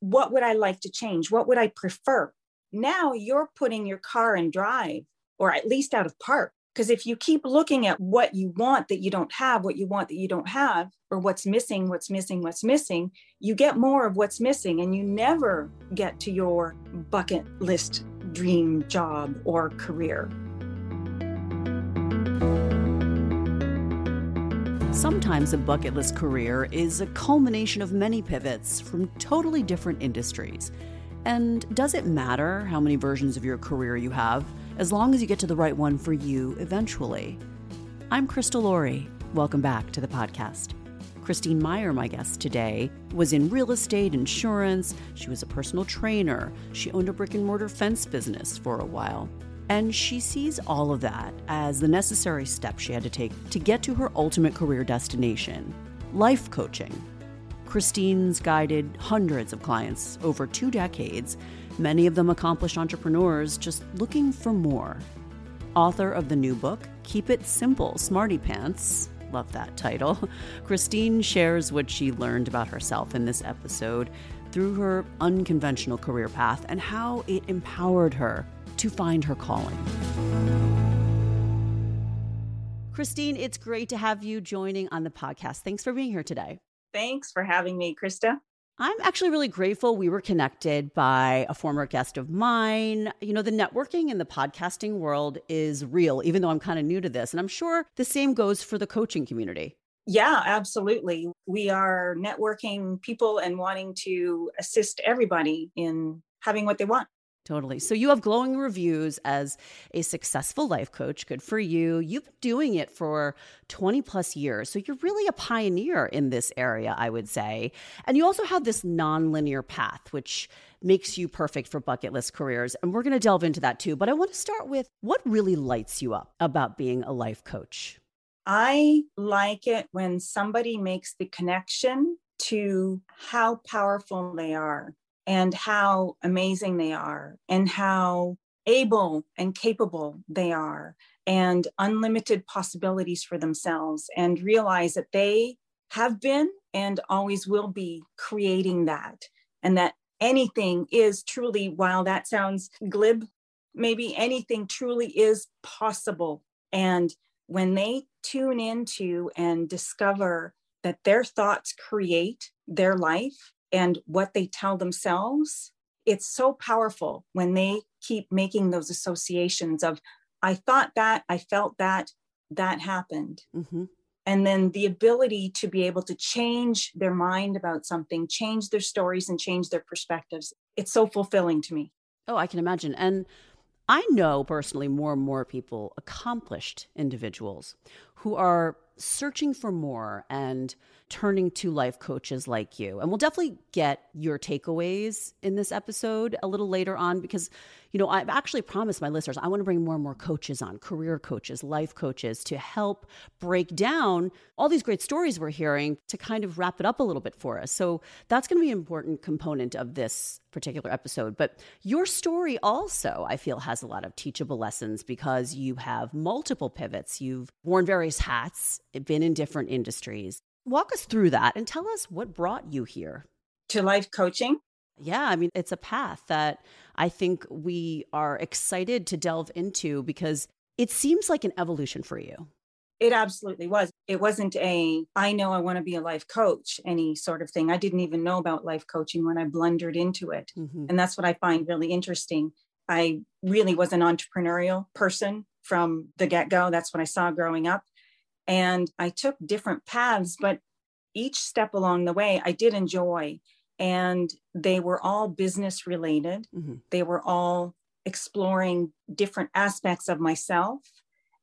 what would I like to change? What would I prefer? Now you're putting your car in drive or at least out of park. Because if you keep looking at what you want that you don't have, what you want that you don't have, or what's missing, what's missing, what's missing, you get more of what's missing and you never get to your bucket list dream job or career. Sometimes a bucket list career is a culmination of many pivots from totally different industries. And does it matter how many versions of your career you have, as long as you get to the right one for you eventually? I'm Krista Laurie. Welcome back to the podcast. Christine Meyer, my guest today, was in real estate, insurance. She was a personal trainer. She owned a brick and mortar fence business for a while. And she sees all of that as the necessary steps she had to take to get to her ultimate career destination life coaching. Christine's guided hundreds of clients over two decades, many of them accomplished entrepreneurs just looking for more. Author of the new book, Keep It Simple Smarty Pants. Love that title. Christine shares what she learned about herself in this episode through her unconventional career path and how it empowered her to find her calling. Christine, it's great to have you joining on the podcast. Thanks for being here today. Thanks for having me, Krista. I'm actually really grateful we were connected by a former guest of mine. You know, the networking in the podcasting world is real, even though I'm kind of new to this. And I'm sure the same goes for the coaching community. Yeah, absolutely. We are networking people and wanting to assist everybody in having what they want. Totally. So you have glowing reviews as a successful life coach. Good for you. You've been doing it for 20 plus years. So you're really a pioneer in this area, I would say. And you also have this nonlinear path, which makes you perfect for bucket list careers. And we're going to delve into that too. But I want to start with what really lights you up about being a life coach? I like it when somebody makes the connection to how powerful they are and how amazing they are and how able and capable they are and unlimited possibilities for themselves and realize that they have been and always will be creating that and that anything is truly while that sounds glib maybe anything truly is possible. And when they tune into and discover that their thoughts create their life and what they tell themselves, it's so powerful when they keep making those associations of, I thought that, I felt that, that happened. Mm-hmm. And then the ability to be able to change their mind about something, change their stories, and change their perspectives. It's so fulfilling to me. Oh, I can imagine. And I know personally more and more people, accomplished individuals, who are searching for more and turning to life coaches like you. And we'll definitely get your takeaways in this episode a little later on because, you know, I've actually promised my listeners I want to bring more and more coaches on, career coaches, life coaches to help break down all these great stories we're hearing to kind of wrap it up a little bit for us. So that's going to be an important component of this particular episode. But your story also, I feel, has a lot of teachable lessons because you have multiple pivots. You've worn various hats, been in different industries walk us through that and tell us what brought you here to life coaching. Yeah, I mean, it's a path that I think we are excited to delve into because it seems like an evolution for you. It absolutely was. It wasn't a, I know I want to be a life coach, any sort of thing. I didn't even know about life coaching when I blundered into it. Mm-hmm. And that's what I find really interesting. I really was an entrepreneurial person from the get go. That's what I saw growing up. And I took different paths, but each step along the way I did enjoy. And they were all business related, mm-hmm. they were all exploring different aspects of myself.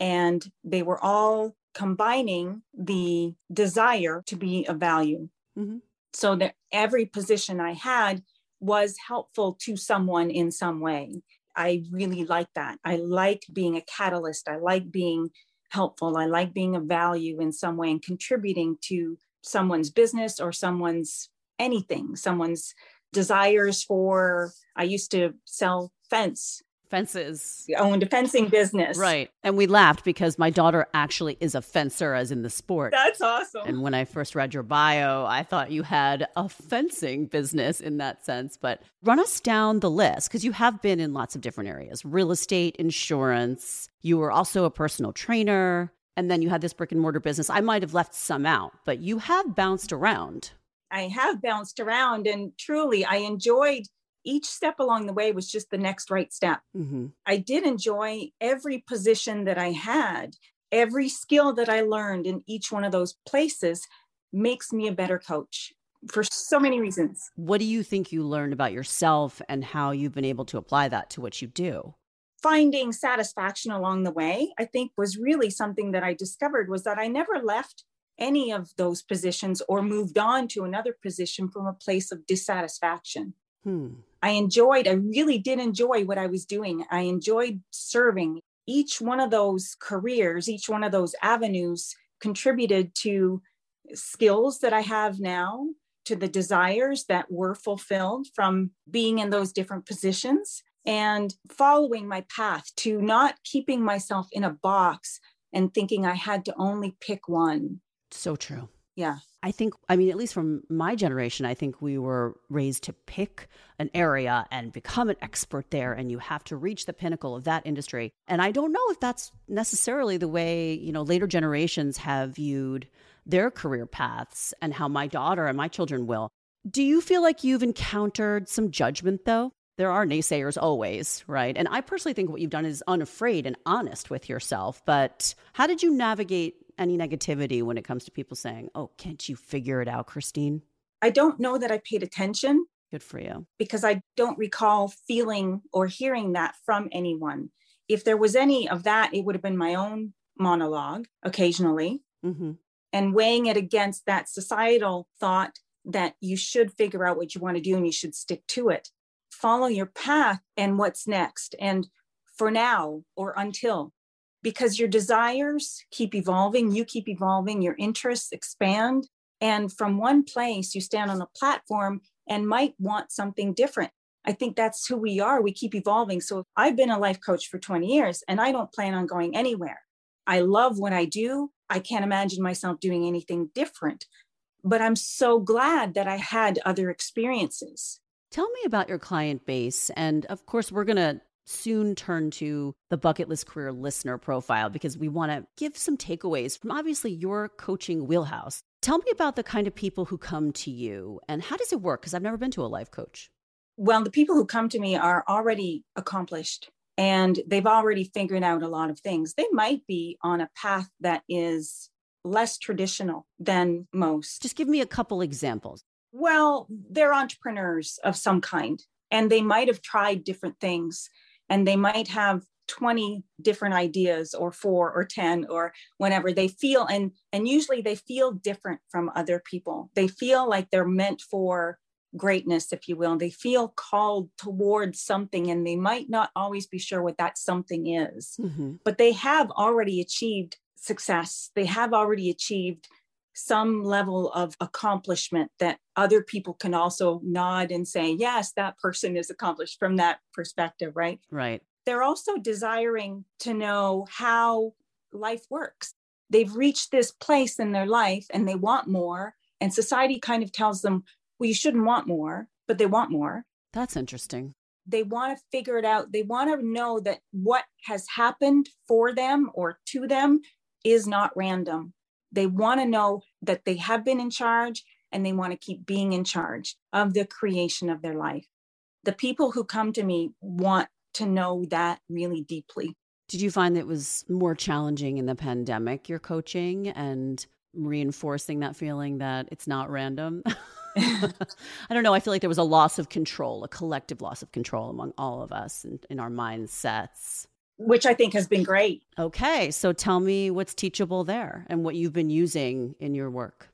And they were all combining the desire to be of value. Mm-hmm. So that every position I had was helpful to someone in some way. I really like that. I like being a catalyst. I like being helpful. I like being of value in some way and contributing to someone's business or someone's anything, someone's desires for. I used to sell fence fences. owned a fencing business. Right. And we laughed because my daughter actually is a fencer, as in the sport. That's awesome. And when I first read your bio, I thought you had a fencing business in that sense. But run us down the list because you have been in lots of different areas real estate, insurance. You were also a personal trainer. And then you had this brick and mortar business. I might have left some out, but you have bounced around. I have bounced around and truly I enjoyed each step along the way was just the next right step. Mm-hmm. I did enjoy every position that I had, every skill that I learned in each one of those places makes me a better coach for so many reasons. What do you think you learned about yourself and how you've been able to apply that to what you do? Finding satisfaction along the way, I think was really something that I discovered was that I never left any of those positions or moved on to another position from a place of dissatisfaction. Hmm. I enjoyed, I really did enjoy what I was doing. I enjoyed serving. Each one of those careers, each one of those avenues contributed to skills that I have now, to the desires that were fulfilled from being in those different positions and following my path to not keeping myself in a box and thinking I had to only pick one. So true. Yeah. I think, I mean, at least from my generation, I think we were raised to pick an area and become an expert there, and you have to reach the pinnacle of that industry. And I don't know if that's necessarily the way, you know, later generations have viewed their career paths and how my daughter and my children will. Do you feel like you've encountered some judgment, though? There are naysayers always, right? And I personally think what you've done is unafraid and honest with yourself. But how did you navigate any negativity when it comes to people saying, "Oh, can't you figure it out, Christine?" I don't know that I paid attention. Good for you. Because I don't recall feeling or hearing that from anyone. If there was any of that, it would have been my own monologue occasionally. Mm-hmm. And weighing it against that societal thought that you should figure out what you want to do and you should stick to it. Follow your path and what's next. And for now or until because your desires keep evolving, you keep evolving, your interests expand. And from one place, you stand on a platform and might want something different. I think that's who we are. We keep evolving. So I've been a life coach for 20 years and I don't plan on going anywhere. I love what I do. I can't imagine myself doing anything different. But I'm so glad that I had other experiences. Tell me about your client base. And of course, we're going to soon turn to the bucket list career listener profile because we want to give some takeaways from obviously your coaching wheelhouse. Tell me about the kind of people who come to you and how does it work? Because I've never been to a life coach. Well, the people who come to me are already accomplished and they've already figured out a lot of things. They might be on a path that is less traditional than most. Just give me a couple examples. Well, they're entrepreneurs of some kind and they might have tried different things and they might have 20 different ideas or four or 10 or whatever. They feel and and usually they feel different from other people. They feel like they're meant for greatness if you will. They feel called towards something and they might not always be sure what that something is. Mm-hmm. but they have already achieved success. They have already achieved some level of accomplishment that other people can also nod and say, yes, that person is accomplished from that perspective, right? Right. They're also desiring to know how life works. They've reached this place in their life and they want more. And society kind of tells them, well, you shouldn't want more, but they want more. That's interesting. They want to figure it out. They want to know that what has happened for them or to them is not random they want to know that they have been in charge and they want to keep being in charge of the creation of their life. The people who come to me want to know that really deeply. Did you find that was more challenging in the pandemic, your coaching and reinforcing that feeling that it's not random? I don't know. I feel like there was a loss of control, a collective loss of control among all of us in, in our mindsets which I think has been great. Okay. So tell me what's teachable there and what you've been using in your work.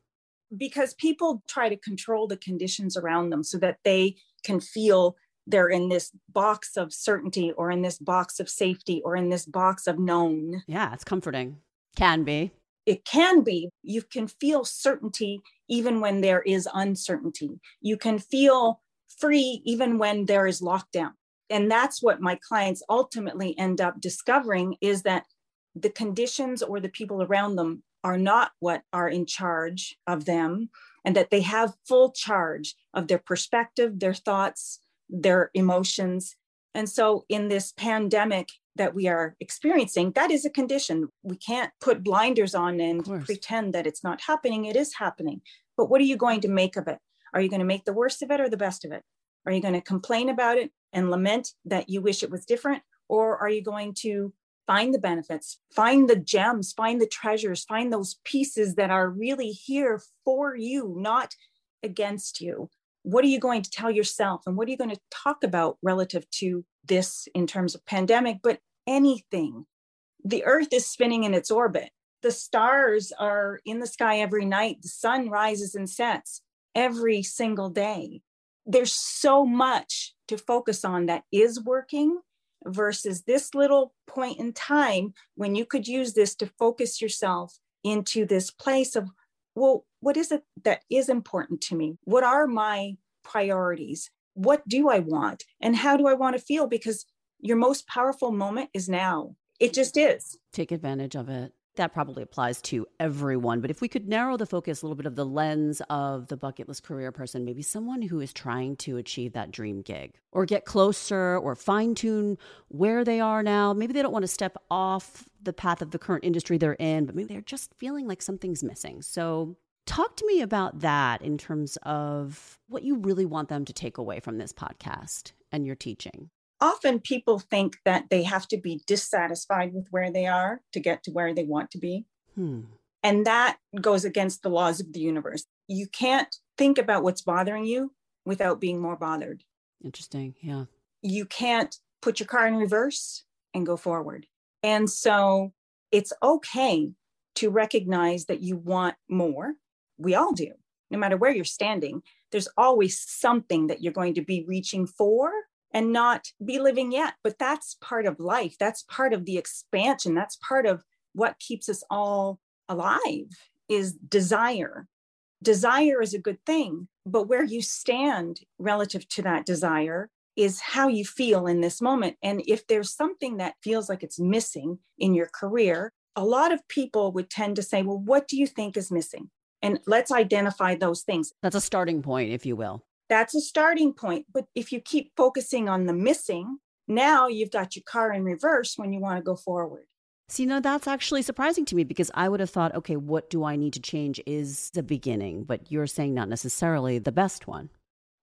Because people try to control the conditions around them so that they can feel they're in this box of certainty or in this box of safety or in this box of known. Yeah, it's comforting. Can be. It can be. You can feel certainty even when there is uncertainty. You can feel free even when there is lockdown And that's what my clients ultimately end up discovering is that the conditions or the people around them are not what are in charge of them, and that they have full charge of their perspective, their thoughts, their emotions. And so, in this pandemic that we are experiencing, that is a condition. We can't put blinders on and pretend that it's not happening. It is happening. But what are you going to make of it? Are you going to make the worst of it or the best of it? Are you going to complain about it and lament that you wish it was different? Or are you going to find the benefits, find the gems, find the treasures, find those pieces that are really here for you, not against you? What are you going to tell yourself? And what are you going to talk about relative to this in terms of pandemic, but anything? The earth is spinning in its orbit. The stars are in the sky every night. The sun rises and sets every single day there's so much to focus on that is working versus this little point in time when you could use this to focus yourself into this place of well what is it that is important to me? What are my priorities? What do i want? And how do i want to feel? Because your most powerful moment is now. It just is. Take advantage of it that probably applies to everyone. But if we could narrow the focus a little bit of the lens of the bucket list career person, maybe someone who is trying to achieve that dream gig or get closer or fine tune where they are now. Maybe they don't want to step off the path of the current industry they're in, but maybe they're just feeling like something's missing. So, talk to me about that in terms of what you really want them to take away from this podcast and your teaching often people think that they have to be dissatisfied with where they are to get to where they want to be. Hmm. And that goes against the laws of the universe. You can't think about what's bothering you without being more bothered. Interesting. Yeah. You can't put your car in reverse and go forward. And so it's okay to recognize that you want more. We all do, no matter where you're standing. There's always something that you're going to be reaching for and not be living yet. But that's part of life. That's part of the expansion. That's part of what keeps us all alive is desire. Desire is a good thing, but where you stand relative to that desire is how you feel in this moment. And if there's something that feels like it's missing in your career, a lot of people would tend to say, Well, what do you think is missing? And let's identify those things. That's a starting point, if you will that's a starting point. But if you keep focusing on the missing, now you've got your car in reverse when you want to go forward. See, no, that's actually surprising to me because I would have thought, okay, what do I need to change is the beginning, but you're saying not necessarily the best one.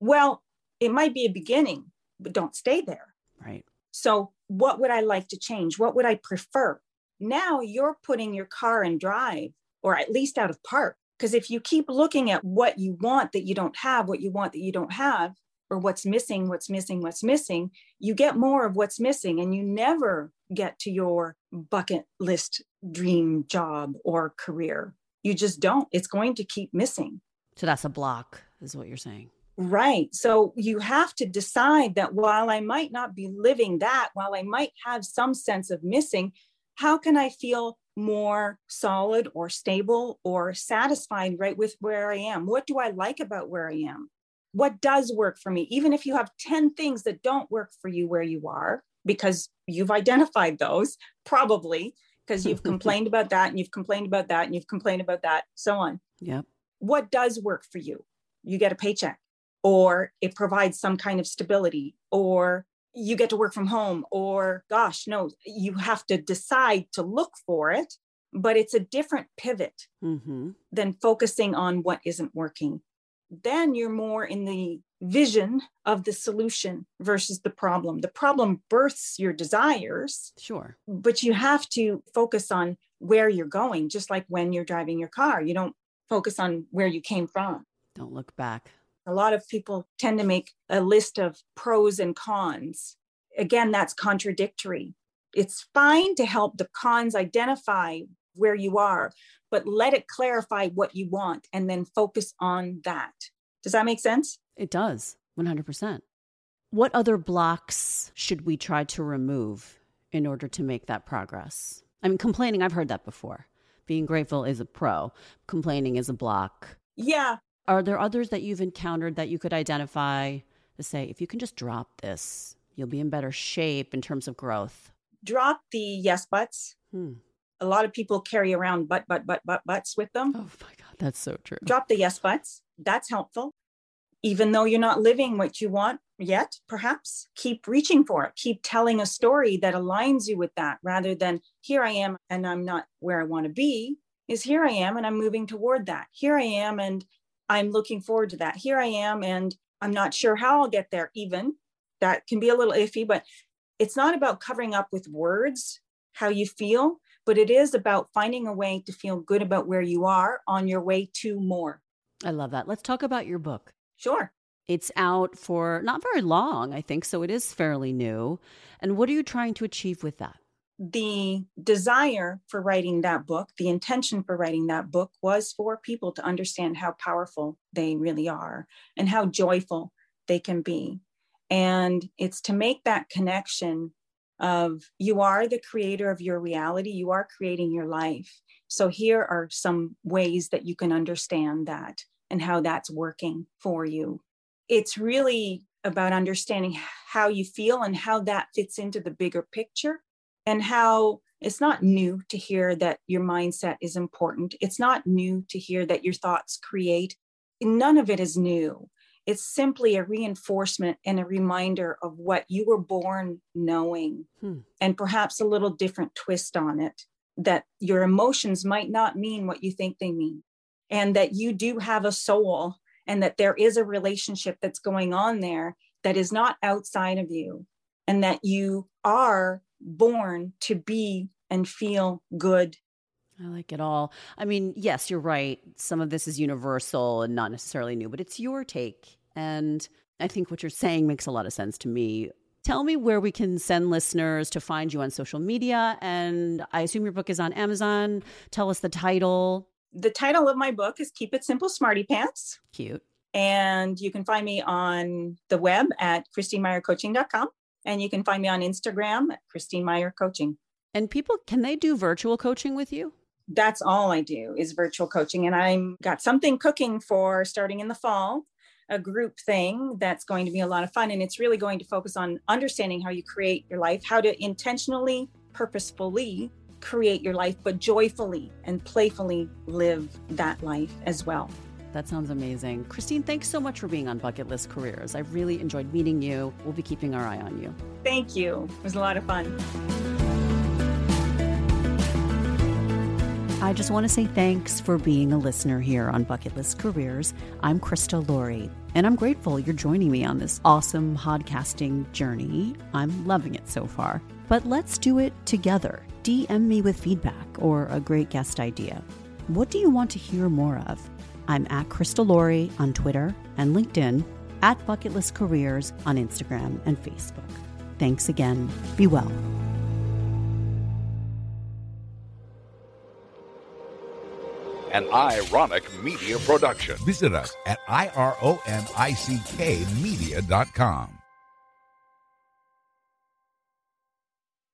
Well, it might be a beginning, but don't stay there. Right. So, what would I like to change? What would I prefer? Now you're putting your car in drive or at least out of park because if you keep looking at what you want that you don't have, what you want that you don't have, or what's missing, what's missing, what's missing, you get more of what's missing and you never get to your bucket list dream job or career. You just don't. It's going to keep missing. So that's a block, is what you're saying. Right. So you have to decide that while I might not be living that, while I might have some sense of missing, how can I feel more solid or stable or satisfied right with where I am? What do I like about where I am? What does work for me? Even if you have 10 things that don't work for you where you are, because you've identified those, probably because you've complained about that and you've complained about that and you've complained about that, so on. Yep. What does work for you? You get a paycheck, or it provides some kind of stability, or you get to work from home or gosh no you have to decide to look for it but it's a different pivot mm-hmm. than focusing on what isn't working. Then you're more in the vision of the solution versus the problem. The problem births your desires sure. but you have to focus on where you're going just like when you're driving your car. You don't focus on where you came from. Don't look back a lot of people tend to make a list of pros and cons. Again, that's contradictory. It's fine to help the cons identify where you are, but let it clarify what you want and then focus on that. Does that make sense? It does, 100%. What other blocks should we try to remove in order to make that progress? I mean, complaining, I've heard that before. Being grateful is a pro, complaining is a block. Yeah, are there others that you've encountered that you could identify to say, if you can just drop this, You'll be in better shape in terms of growth. Drop the yes buts. Hmm. A lot of people carry around but, but, but, but, buts with them. Oh my God, that's so true. Drop the yes buts. That's helpful. Even though you're not living what you want yet, perhaps keep reaching for it. Keep telling a story that aligns you with that rather than here I am and I'm not where I want to be, is here I am and I'm moving toward that. Here I am and I'm looking forward to that. Here I am and I'm not sure how I'll get there, even. That can be a little iffy, but it's not about covering up with words how you feel, but it is about finding a way to feel good about where you are on your way to more. I love that. Let's talk about your book. Sure. It's out for not very long, I think, so it is fairly new. And what are you trying to achieve with that? The desire for writing that book, the intention for writing that book was for people to understand how powerful they really are and how joyful they can be. And it's to make that connection of you are the creator of your reality, you are creating your life. So here are some ways that you can understand that and how that's working for you. It's really about understanding how you feel and how that fits into the bigger picture and how it's not new to hear that your mindset is important. It's not new to hear that your thoughts create. None of it is new. It's simply a reinforcement and a reminder of what you were born knowing, hmm. and perhaps a little different twist on it that your emotions might not mean what you think they mean, and that you do have a soul, and that there is a relationship that's going on there that is not outside of you, and that you are born to be and feel good I like it all. I mean, yes, you're right. Some of this is universal and not necessarily new, but it's your take. And I think what you're saying makes a lot of sense to me. Tell me where we can send listeners to find you on social media. And I assume your book is on Amazon. Tell us the title. The title of my book is Keep It Simple Smarty Pants. Cute. And you can find me on the web at christinemeyercoaching.com. And you can find me on Instagram at Christine Meyer Coaching. And people, can they do virtual coaching with you? That's all I do is virtual coaching. And I'm got something cooking for starting in the fall, a group thing that's going to be a lot of fun. And it's really going to focus on understanding how you create your life, how to intentionally, purposefully create your life, but joyfully and playfully live that life as well. That sounds amazing. Christine, thanks so much for being on Bucket List Careers. I've really enjoyed meeting you. We'll be keeping our eye on you. Thank you. It was a lot of fun. I just want to say thanks for being a listener here on Bucket List Careers. I'm Krista Laurie, and I'm grateful you're joining me on this awesome podcasting journey. I'm loving it so far. But let's do it together. DM me with feedback or a great guest idea. What do you want to hear more of? I'm at Krista Laurie on Twitter and LinkedIn, at Bucket List Careers on Instagram and Facebook. Thanks again. Be well. an ironic media production. Visit us at ironickmedia.com.